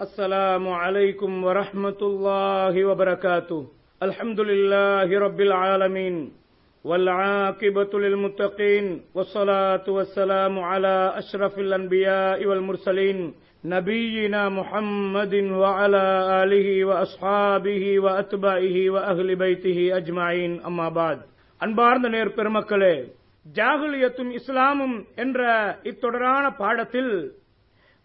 السلام عليكم ورحمة الله وبركاته الحمد لله رب العالمين والعاقبة للمتقين والصلاة والسلام على أشرف الأنبياء والمرسلين نبينا محمد وعلى آله وأصحابه وأتباعه وأهل بيته أجمعين أما بعد அன்பார்ந்த நேர் பெருமக்களே ஜாகுலியத்தும் இஸ்லாமும் என்ற இத்தொடரான பாடத்தில்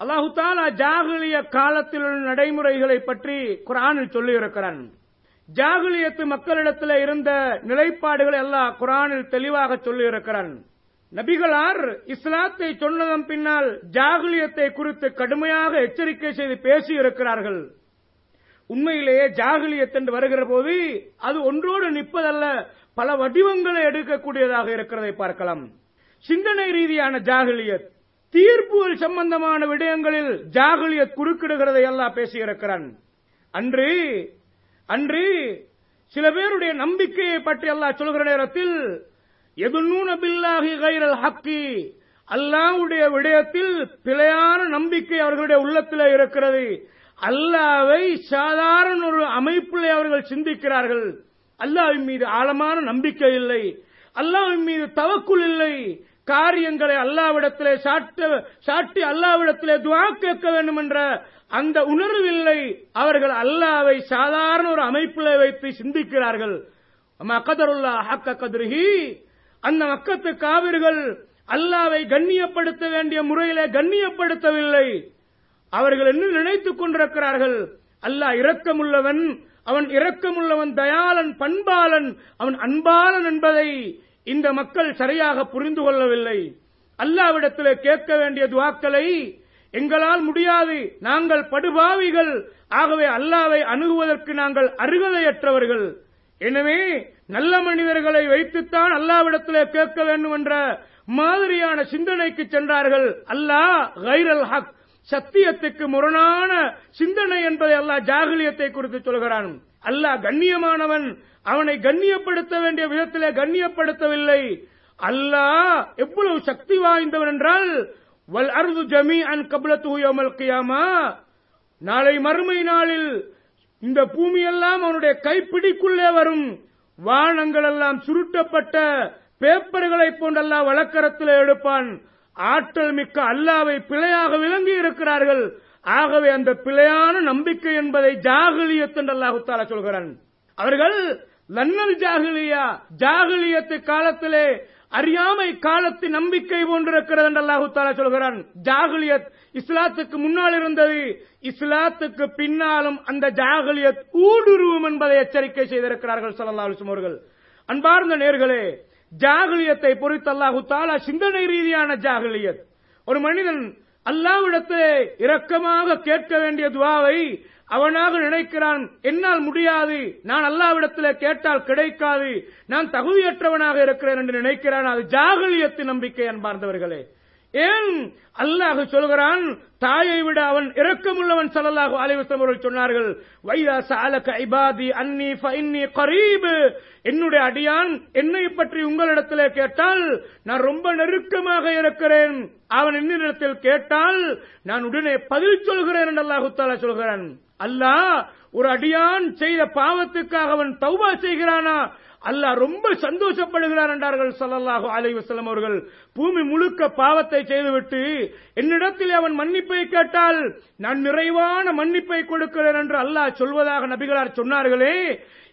அல்லாஹு தாலா ஜாகுலிய காலத்தில் உள்ள நடைமுறைகளை பற்றி குரானில் சொல்லியிருக்கிறான். ஜாகுலியத்து மக்களிடத்தில் இருந்த நிலைப்பாடுகளை எல்லாம் குரானில் தெளிவாக சொல்லியிருக்கிறான். நபிகளார் இஸ்லாத்தை சொன்னதன் பின்னால் ஜாகுலியத்தை குறித்து கடுமையாக எச்சரிக்கை செய்து பேசியிருக்கிறார்கள். உண்மையிலேயே ஜாகுலியத் என்று வருகிற போது அது ஒன்றோடு நிற்பதல்ல பல வடிவங்களை எடுக்கக்கூடியதாக இருக்கிறதை பார்க்கலாம். சிந்தனை ரீதியான ஜாகுலியத். தீர்ப்புகள் சம்பந்தமான விடயங்களில் ஜாகலிய குறுக்கிடுகிறதை எல்லாம் பேசியிருக்கிறான். அன்று அன்று சில பேருடைய நம்பிக்கையை பற்றி எல்லாம் சொல்கிற நேரத்தில் எதுநூன பில்லாகி கைரல் ஹக்கி அல்லாவுடைய விடயத்தில் பிழையான நம்பிக்கை அவர்களுடைய உள்ளத்தில் இருக்கிறது. அல்லாவை சாதாரண ஒரு அமைப்பில் அவர்கள் சிந்திக்கிறார்கள். அல்லாவின் மீது ஆழமான நம்பிக்கை இல்லை. அல்லாவின் மீது தவக்குள் இல்லை. காரியங்களை அல்லாவிடத்திலே சாட்ட சாட்டி அல்லாவிடத்திலே துவா கேட்க வேண்டும் என்ற அந்த உணர்வில்லை அவர்கள் அல்லாவை சாதாரண ஒரு அமைப்பில் வைத்து சிந்திக்கிறார்கள். மக்கதருல்லா ஹக்க கதிர்ஹி. அந்த மக்கத்து காவிர்கள் அல்லாவை கண்ணியப்படுத்த வேண்டிய முறையிலே கண்ணியப்படுத்தவில்லை. அவர்கள் என்ன நினைத்துக் கொண்டிருக்கிறார்கள்? அல்லாஹ் இரக்கமுள்ளவன் அவன் இரக்கமுள்ளவன் தயாளன் பண்பாளன் அவன் அன்பாளன் என்பதை இந்த மக்கள் சரியாக புரிந்து கொள்ளவில்லை. அல்லாவிடத்தில் கேட்க வேண்டிய துவாக்களை எங்களால் முடியாது. நாங்கள் படுபாவிகள். ஆகவே அல்லாவை அணுகுவதற்கு நாங்கள் அருகதையற்றவர்கள். எனவே நல்ல மனிதர்களை வைத்துத்தான் அல்லாவிடத்திலே கேட்க வேண்டும் என்ற மாதிரியான சிந்தனைக்கு சென்றார்கள். அல்லாஹ் கைரல் ஹக். சத்தியத்துக்கு முரணான சிந்தனை என்பதை அல்லாஹ் ஜாகிலியத்தை குறித்து சொல்கிறான். அல்லாஹ் கண்ணியமானவன். அவனை கண்ணியப்படுத்த வேண்டிய விதத்திலே கண்ணியப்படுத்தவில்லை. அல்லாஹ் எவ்வளவு சக்தி வாய்ந்தவன் என்றால் வல் அருது ஜமி அன் கபலத்து யோமல் நாளை மறுமை நாளில் இந்த பூமியெல்லாம் அவனுடைய கைப்பிடிக்குள்ளே வரும். வானங்கள் எல்லாம் சுருட்டப்பட்ட பேப்பர்களை போன்றெல்லாம் வழக்கரத்தில் எடுப்பான். ஆற்றல் மிக்க அல்லாவை பிழையாக விளங்கி இருக்கிறார்கள். ஆகவே அந்த பிழையான நம்பிக்கை என்பதை ஜாகலியத் என்று அல்லாஹுத்தாலா சொல்கிறான். அவர்கள் லன்னல் ஜாகிலியா? ஜாகிலியத்து காலத்திலே அறியாமை காலத்து நம்பிக்கை போன்றிருக்கிறது என்று அல்லாஹு தாலா சொல்கிறான். ஜாகலியத் இஸ்லாத்துக்கு முன்னால் இருந்தது. இஸ்லாத்துக்கு பின்னாலும் அந்த ஜாகலியத் ஊடுருவும் என்பதை எச்சரிக்கை செய்திருக்கிறார்கள் சல்லா அலிஸ்லம் அவர்கள். அன்பார்ந்த நேர்களே ஜாகுலியத்தை பொறுத்து அல்லாஹு தாலா சிந்தனை ரீதியான ஜாகுலியத். ஒரு மனிதன் அல்லாவிடத்தை இரக்கமாக கேட்க வேண்டிய துவாவை அவனாக நினைக்கிறான். என்னால் முடியாது. நான் அல்லாவிடத்தில் கேட்டால் கிடைக்காது. நான் தகுதியற்றவனாக இருக்கிறேன் என்று நினைக்கிறான். அது ஜாகலியத்து நம்பிக்கை அன்பார்ந்தவர்களே. ஏன் அல்லாஹ் சொல்கிறான்? தாயை விட அவன் இரக்கமுள்ளவன் சல்லல்லாஹு அலைவசம் அவர்கள் சொன்னார்கள் வைதா சாலக ஐபாதி அன்னி ஃபைன்னி கரீப். என்னுடைய அடியான் என்னை பற்றி உங்களிடத்திலே கேட்டால் நான் ரொம்ப நெருக்கமாக இருக்கிறேன். அவன் என்னிடத்தில் கேட்டால் நான் உடனே பதில் சொல்கிறேன் என்று அல்லாஹு தாலா சொல்கிறான். அல்லாஹ் ஒரு அடியான் செய்த பாவத்துக்காக அவன் தௌபா செய்கிறானா? அல்லாஹ் ரொம்ப சந்தோஷப்படுகிறார் என்றார்கள் சல்லல்லாஹு அலைஹி வஸல்லம் அவர்கள். பூமி முழுக்க பாவத்தை செய்துவிட்டு என்னிடத்தில் அவன் மன்னிப்பை கேட்டால் நான் நிறைவான மன்னிப்பை கொடுக்கிறேன் என்று அல்லாஹ் சொல்வதாக நபிகளார் சொன்னார்களே.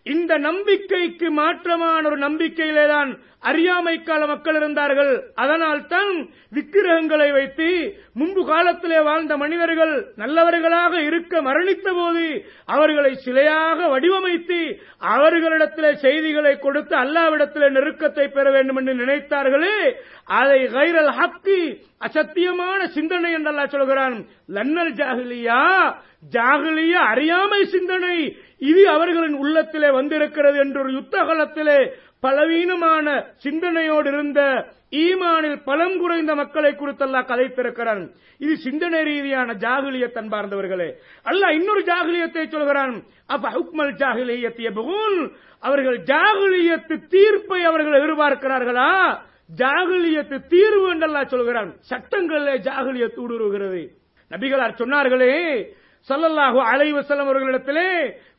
இந்த நம்பிக்கைக்கு மாற்றமான ஒரு நம்பிக்கையிலேதான் அறியாமை கால மக்கள் இருந்தார்கள். அதனால் தான் விக்கிரகங்களை வைத்து முன்பு காலத்திலே வாழ்ந்த மனிதர்கள் நல்லவர்களாக இருக்க மரணித்த போது அவர்களை சிலையாக வடிவமைத்து அவர்களிடத்திலே செய்திகளை கொடுத்து அல்லாவிடத்திலே நெருக்கத்தை பெற வேண்டும் என்று நினைத்தார்களே. அதை கைரல் ஹக்கு அசத்தியமான சிந்தனை என்றல்லா சொல்கிறான். லன்னல் ஜாகிலியா ஜாகிலிய அறியாமை சிந்தனை. இது அவர்களின் உள்ளத்திலே வந்திருக்கிறது என்று ஒரு யுத்த காலத்திலே பலவீனமான சிந்தனையோடு இருந்த ஈமானில் பலம் குறைந்த மக்களை குறித்தல்லா கதைத்திருக்கிறான். இது சிந்தனை ரீதியான ஜாகுலியத்தன் பார்ந்தவர்களே. அல்ல இன்னொரு ஜாகிலியத்தை சொல்கிறான். அப்ப ஹுக்மல் ஜாகுலியத்திய பகுன் அவர்கள் ஜாகுலியத்து தீர்ப்பை அவர்கள் எதிர்பார்க்கிறார்களா? ஜாகுலியத்து தீர்வு என்றல்லா சொல்கிறான். சட்டங்களில் ஜாகுலியத்து ஊடுருவுகிறது. நபிகளார் சொன்னார்களே சல்லல்லாஹு அலைவசலம் அவர்களிடத்திலே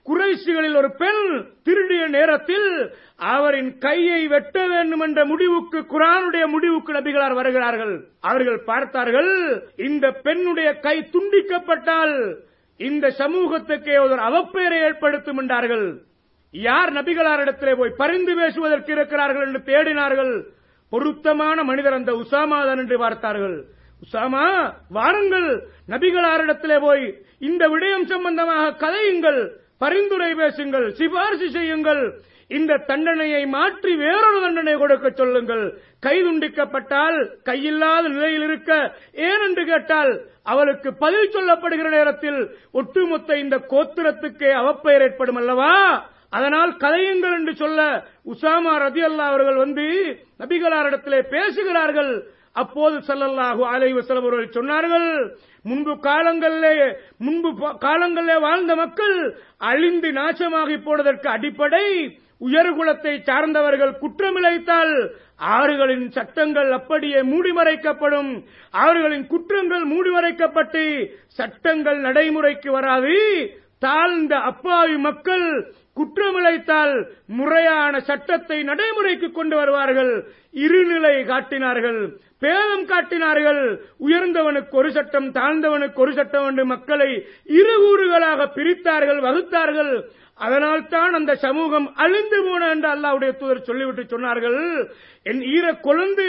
குறைசிகளில் ஒரு பெண் திருடிய நேரத்தில் அவரின் கையை வெட்ட வேண்டும் என்ற முடிவுக்கு குரானுடைய முடிவுக்கு நபிகளார் வருகிறார்கள். அவர்கள் பார்த்தார்கள் இந்த பெண்ணுடைய கை துண்டிக்கப்பட்டால் இந்த சமூகத்துக்கே ஒரு அவப்பெயரை ஏற்படுத்தும் என்றார்கள். யார் நபிகளாரிடத்திலே போய் பரிந்து பேசுவதற்கு இருக்கிறார்கள் என்று தேடினார்கள். பொருத்தமான மனிதர் அந்த உசாமாதான் என்று பார்த்தார்கள். உசாமா வாருங்கள். நபிகளாரிடத்திலே போய் இந்த விடயம் சம்பந்தமாக கதையுங்கள் பரிந்துரை பேசுங்கள் சிபாரிசு செய்யுங்கள். இந்த தண்டனையை மாற்றி வேறொரு தண்டனை கொடுக்க சொல்லுங்கள். கை துண்டிக்கப்பட்டால் கையில்லாத நிலையில் இருக்க ஏன் என்று கேட்டால் அவளுக்கு பதில் சொல்லப்படுகிற நேரத்தில் ஒட்டுமொத்த இந்த கோத்திரத்துக்கே அவப்பெயர் ஏற்படும் அல்லவா? அதனால் கதையுங்கள் என்று சொல்ல உசாமா ரதி அல்லா அவர்கள் வந்து நபிகளாரிடத்திலே பேசுகிறார்கள். அப்போது ஸல்லல்லாஹு அலைஹி வஸல்லம் அவர்கள் சொன்னார்கள் முன்பு காலங்களிலே முன்பு காலங்களிலே வாழ்ந்த மக்கள் அழிந்து நாசமாகி போனதற்கு அடிப்படை உயர்குலத்தை சார்ந்தவர்கள் குற்றமிழைத்தால் அவர்களின் சட்டங்கள் அப்படியே மூடிமறைக்கப்படும் அவர்களின் குற்றங்கள் மூடிமறைக்கப்பட்டு சட்டங்கள் நடைமுறைக்கு வராது. தாழ்ந்த அப்பாவி மக்கள் குற்றமிழைத்தால் முறையான சட்டத்தை நடைமுறைக்கு கொண்டு வருவார்கள். இருநிலை காட்டினார்கள். பேதம் காட்டினார்கள். உயர்ந்தவனுக்கு ஒரு சட்டம் தாழ்ந்தவனுக்கு ஒரு சட்டம் என்று மக்களை இரு கூறுகளாக பிரித்தார்கள் வகுத்தார்கள். அதனால் தான் அந்த சமூகம் அழிந்து போன என்று அல்லாவுடைய தூதர் சொல்லிவிட்டு சொன்னார்கள். என் ஈர கொழுந்து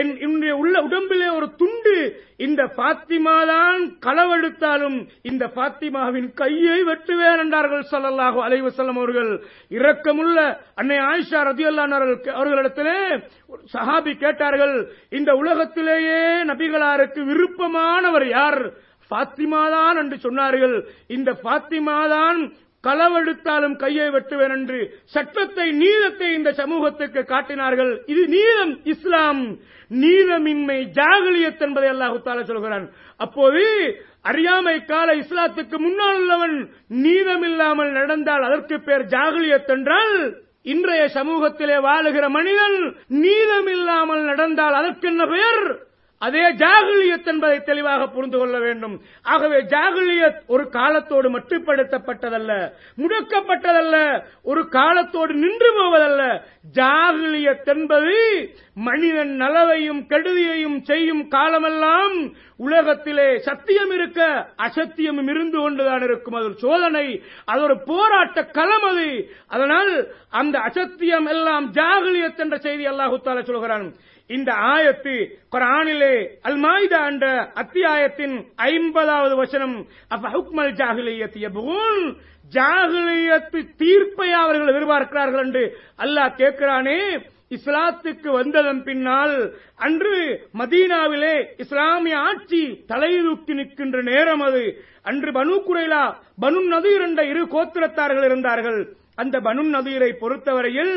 என் என்னுடைய உள்ள உடம்பிலே ஒரு துண்டு இந்த பாத்திமா தான் களவெடுத்தாலும் இந்த பாத்திமாவின் கையை வெட்டுவேன் என்றார்கள் ஸல்லல்லாஹு அலைவசல்லம் அவர்கள். இரக்கமுள்ள அன்னை ஆயிஷா ரதியல்லாஹு அவர்களிடத்திலே சஹாபி கேட்டார்கள் இந்த உலக உலகத்திலேயே நபிகளாருக்கு விருப்பமானவர் யார்? பாத்திமாதான் என்று சொன்னார்கள். இந்த பாத்திமாதான் களவெடுத்தாலும் கையை வெட்டுவேன் என்று சட்டத்தை நீதத்தை இந்த சமூகத்துக்கு காட்டினார்கள். இது நீதம் இஸ்லாம். நீதமின்மை ஜாகலியத் என்பதை அல்லாஹுத்தால சொல்கிறான். அப்போது அறியாமை கால இஸ்லாத்துக்கு முன்னால் உள்ளவன் நீதமில்லாமல் நடந்தால் அதற்கு பேர் ஜாகலியத் என்றால் இன்றைய சமூகத்திலே வாழுகிற மனிதன் நீதமில்லாமல் நடந்தால் அதற்கென்ன பெயர்? அதே ஜாகிலியத் என்பதை தெளிவாக புரிந்து கொள்ள வேண்டும். ஆகவே ஜாகுலியத் ஒரு காலத்தோடு மட்டுப்படுத்தப்பட்டதல்ல முடக்கப்பட்டதல்ல ஒரு காலத்தோடு நின்று போவதல்ல. ஜாகுலியத் என்பது மனிதன் நலவையும் கெடுதியையும் செய்யும் காலமெல்லாம் உலகத்திலே சத்தியம் இருக்க அசத்தியமும் இருந்து கொண்டுதான் இருக்கும். அது ஒரு சோதனை அது ஒரு போராட்ட களம் அது. அதனால் அந்த அசத்தியம் எல்லாம் ஜாகுலியத் என்ற செய்தி அல்லாஹு தாலா சொல்கிறான். இந்த ஆயத்து குரானிலே அல்மாயிதா என்ற அத்தியாயத்தின் ஐம்பதாவது வசனம் அப்ப ஹுக்மல் ஜாகிலியத் யபூன் ஜாகிலியத்து தீர்ப்பை அவர்கள் எதிர்பார்க்கிறார்கள் என்று அல்லாஹ் கேட்கிறானே இஸ்லாத்துக்கு வந்ததன் பின்னால் அன்று மதீனாவிலே இஸ்லாமிய ஆட்சி தலைதூக்கி நிற்கின்ற நேரம் அது. அன்று பனு குரைலா பனு நதீர் என்ற இரு கோத்திரத்தார்கள் இருந்தார்கள். அந்த பனு நதீரை பொறுத்தவரையில்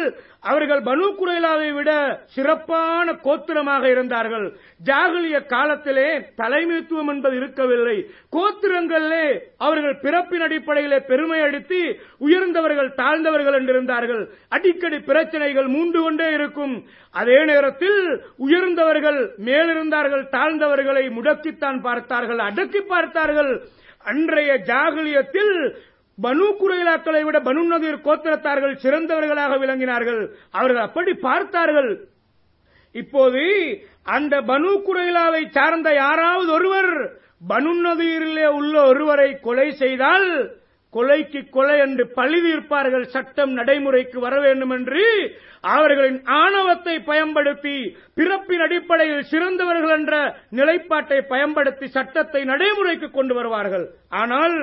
அவர்கள் பனு குரேலாவை விட சிறப்பான கோத்திரமாக இருந்தார்கள். ஜாகலிய காலத்திலே தலைமைத்துவம் என்பது இருக்கவில்லை. கோத்திரங்களிலே அவர்கள் பிறப்பின் அடிப்படையிலே பெருமை அடித்து உயர்ந்தவர்கள் தாழ்ந்தவர்கள் என்றிருந்தார்கள். அடிக்கடி பிரச்சனைகள் மூண்டு கொண்டே இருக்கும். அதே நேரத்தில் உயர்ந்தவர்கள் மேலிருந்தார்கள் தாழ்ந்தவர்களை முடக்கித்தான் பார்த்தார்கள் அடக்கி பார்த்தார்கள். அன்றைய ஜாகலியத்தில் பனு குரைலாக்களை விட பனு நதீர் கோத்திரத்தார்கள் சிறந்தவர்களாக விளங்கினார்கள். அவர்கள் அப்படி பார்த்தார்கள். இப்போது அந்த பனு குரைலாவை சார்ந்த யாராவது ஒருவர் பனு நதீரிலே உள்ள ஒருவரை கொலை செய்தால் கொலைக்கு கொலை என்று பழி தீர்ப்பார்கள் சட்டம் நடைமுறைக்கு வர வேண்டும் என்று அவர்களின் ஆணவத்தை பயன்படுத்தி பிறப்பின் அடிப்படையில் சிறந்தவர்கள் என்ற நிலைப்பாட்டை பயன்படுத்தி சட்டத்தை நடைமுறைக்கு கொண்டு வருவார்கள். ஆனால்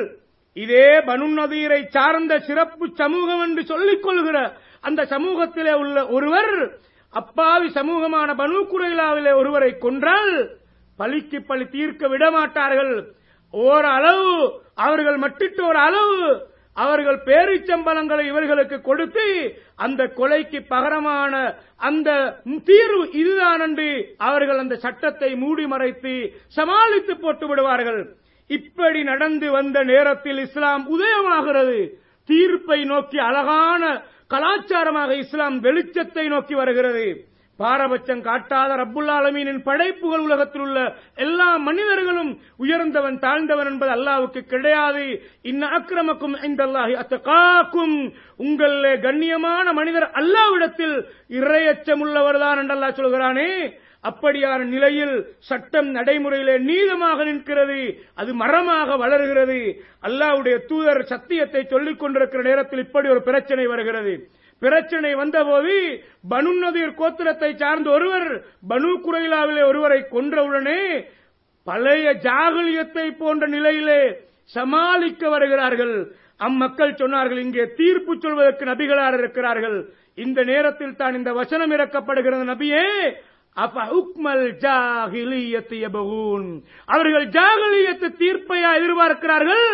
இதே பனு நதீரை சார்ந்த சிறப்பு சமூகம் என்று சொல்லிக் கொள்கிற அந்த சமூகத்திலே உள்ள ஒருவர் அப்பாவி சமூகமான பனு குரைலாவிலே ஒருவரை கொன்றால் பழிக்கு பழி தீர்க்க விடமாட்டார்கள். ஓரளவு அவர்கள் மட்டிட்டு ஒரு அளவு அவர்கள் பேரிச்சம்பளங்களை இவர்களுக்கு கொடுத்து அந்த கொலைக்கு பகரமான அந்த தீர்வு இதுதான் என்று அவர்கள் அந்த சட்டத்தை மூடி மறைத்து சமாளித்து போட்டு விடுவார்கள். இப்படி நடந்து வந்த நேரத்தில் இஸ்லாம் உதயமாகிறது. தீர்ப்பை நோக்கி அழகான கலாச்சாரமாக இஸ்லாம் வெளிச்சத்தை நோக்கி வருகிறது. பாரபட்சம் காட்டாத ரப்புல் ஆலமீனின் படைப்புகள் உலகத்தில் உள்ள எல்லா மனிதர்களும் உயர்ந்தவன் தாழ்ந்தவன் என்பது அல்லாவுக்கு கிடையாது. இன்ன அக்கிரமக்கும் ஐந்தல்லாஹி அத்தகாக்கும். உங்களே கண்ணியமான மனிதர் அல்லாவிடத்தில் இறையச்சமுள்ளவர்தான் உள்ளவர்தான் என்றல்லா சொல்கிறானே. அப்படியான நிலையில் சட்டம் நடைமுறையிலே நீதமாக நிற்கிறது. அது மரமாக வளர்கிறது. அல்லாவுடைய தூதர் சத்தியத்தை சொல்லிக் கொண்டிருக்கிற நேரத்தில் இப்படி ஒரு பிரச்சனை வருகிறது. பிரச்சனை வந்தபோது பனு நதீர் கோத்திரத்தை சார்ந்த ஒருவர் பனு குரைலாவிலே ஒருவரை கொன்றவுடனே பழைய ஜாகுலியத்தை போன்ற நிலையிலே சமாளிக்க வருகிறார்கள். அம்மக்கள் சொன்னார்கள் இங்கே தீர்ப்பு சொல்வதற்கு நபிகளார் இருக்கிறார்கள். இந்த நேரத்தில் தான் இந்த வசனம் இறக்கப்படுகிறது. நபியே அப்ப உக்மல் ஜாகிலியத்து யபகூன். அவர்கள் ஜாகிலியத்து தீர்ப்பையா எதிர்பார்க்கிறார்கள்?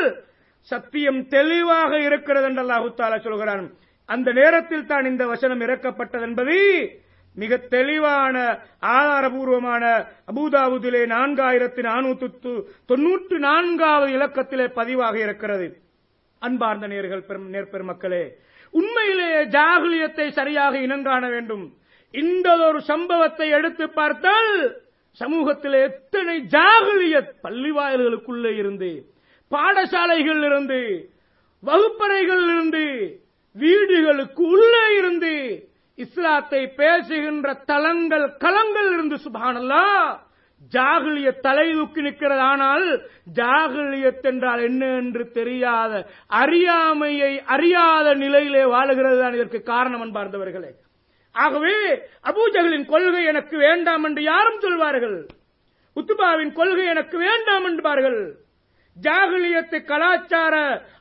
சத்தியம் தெளிவாக இருக்கிறது என்று சொல்கிறான். அந்த நேரத்தில் தான் இந்த வசனம் இறக்கப்பட்டது என்பதை மிக தெளிவான ஆதாரபூர்வமான அபூதாவுதிலே நான்காயிரத்தி நானூத்தி தொன்னூற்று நான்காவது இலக்கத்திலே பதிவாக இருக்கிறது. அன்பார்ந்த நேர்கள் நேர்பெருமக்களே உண்மையிலேயே ஜாகுலியத்தை சரியாக இனங்காண வேண்டும். இந்த ஒரு சம்பவத்தை எடுத்து பார்த்தால் சமூகத்தில் எத்தனை ஜாகுலியத் பள்ளி வாயில்களுக்குள்ளே இருந்து பாடசாலைகள் இருந்து வகுப்பறைகள் இருந்து வீடுகளுக்கு உள்ளே இருந்து இஸ்லாத்தை பேசுகின்ற தலங்கள் களங்கள் இருந்து சுபானல்லா ஜாகிலிய தலை தூக்கி நிற்கிறது ஆனால் ஜாகிலியத் என்றால் என்ன என்று தெரியாத அறியாமையை அறியாத நிலையிலே வாழுகிறது தான் இதற்கு காரணம் அன்பார்ந்தவர்களே. ஆகவே அபூஜகளின் கொள்கை எனக்கு வேண்டாம் என்று யாரும் சொல்வார்கள். உத்துபாவின் கொள்கை எனக்கு வேண்டாம் என்பார்கள். ஜாகலியத்து கலாச்சார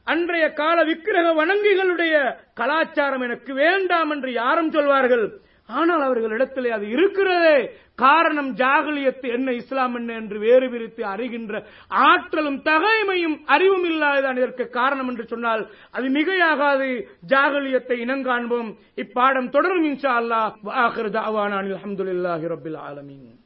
அன்றைய கால விக்கிரக வணங்கிகளுடைய கலாச்சாரம் எனக்கு வேண்டாம் என்று யாரும் சொல்வார்கள். ஆனால் அவர்களிடத்திலே அது இருக்கிறதே. காரணம் ஜாகலியத்து என்ன இஸ்லாம் என்ன என்று வேறு பிரித்து அறிகின்ற ஆற்றலும் தகைமையும் அறிவும் இல்லாததான் இதற்கு காரணம் என்று சொன்னால் அது மிகையாகாது. ஜாகலியத்தை இனங்காண்போம் இப்பாடம் தொடரும் இன்ஷா அல்லாஹ். வாஹிர் தாவானான் அல்ஹம்துலில்லாஹி ஆலமீன்.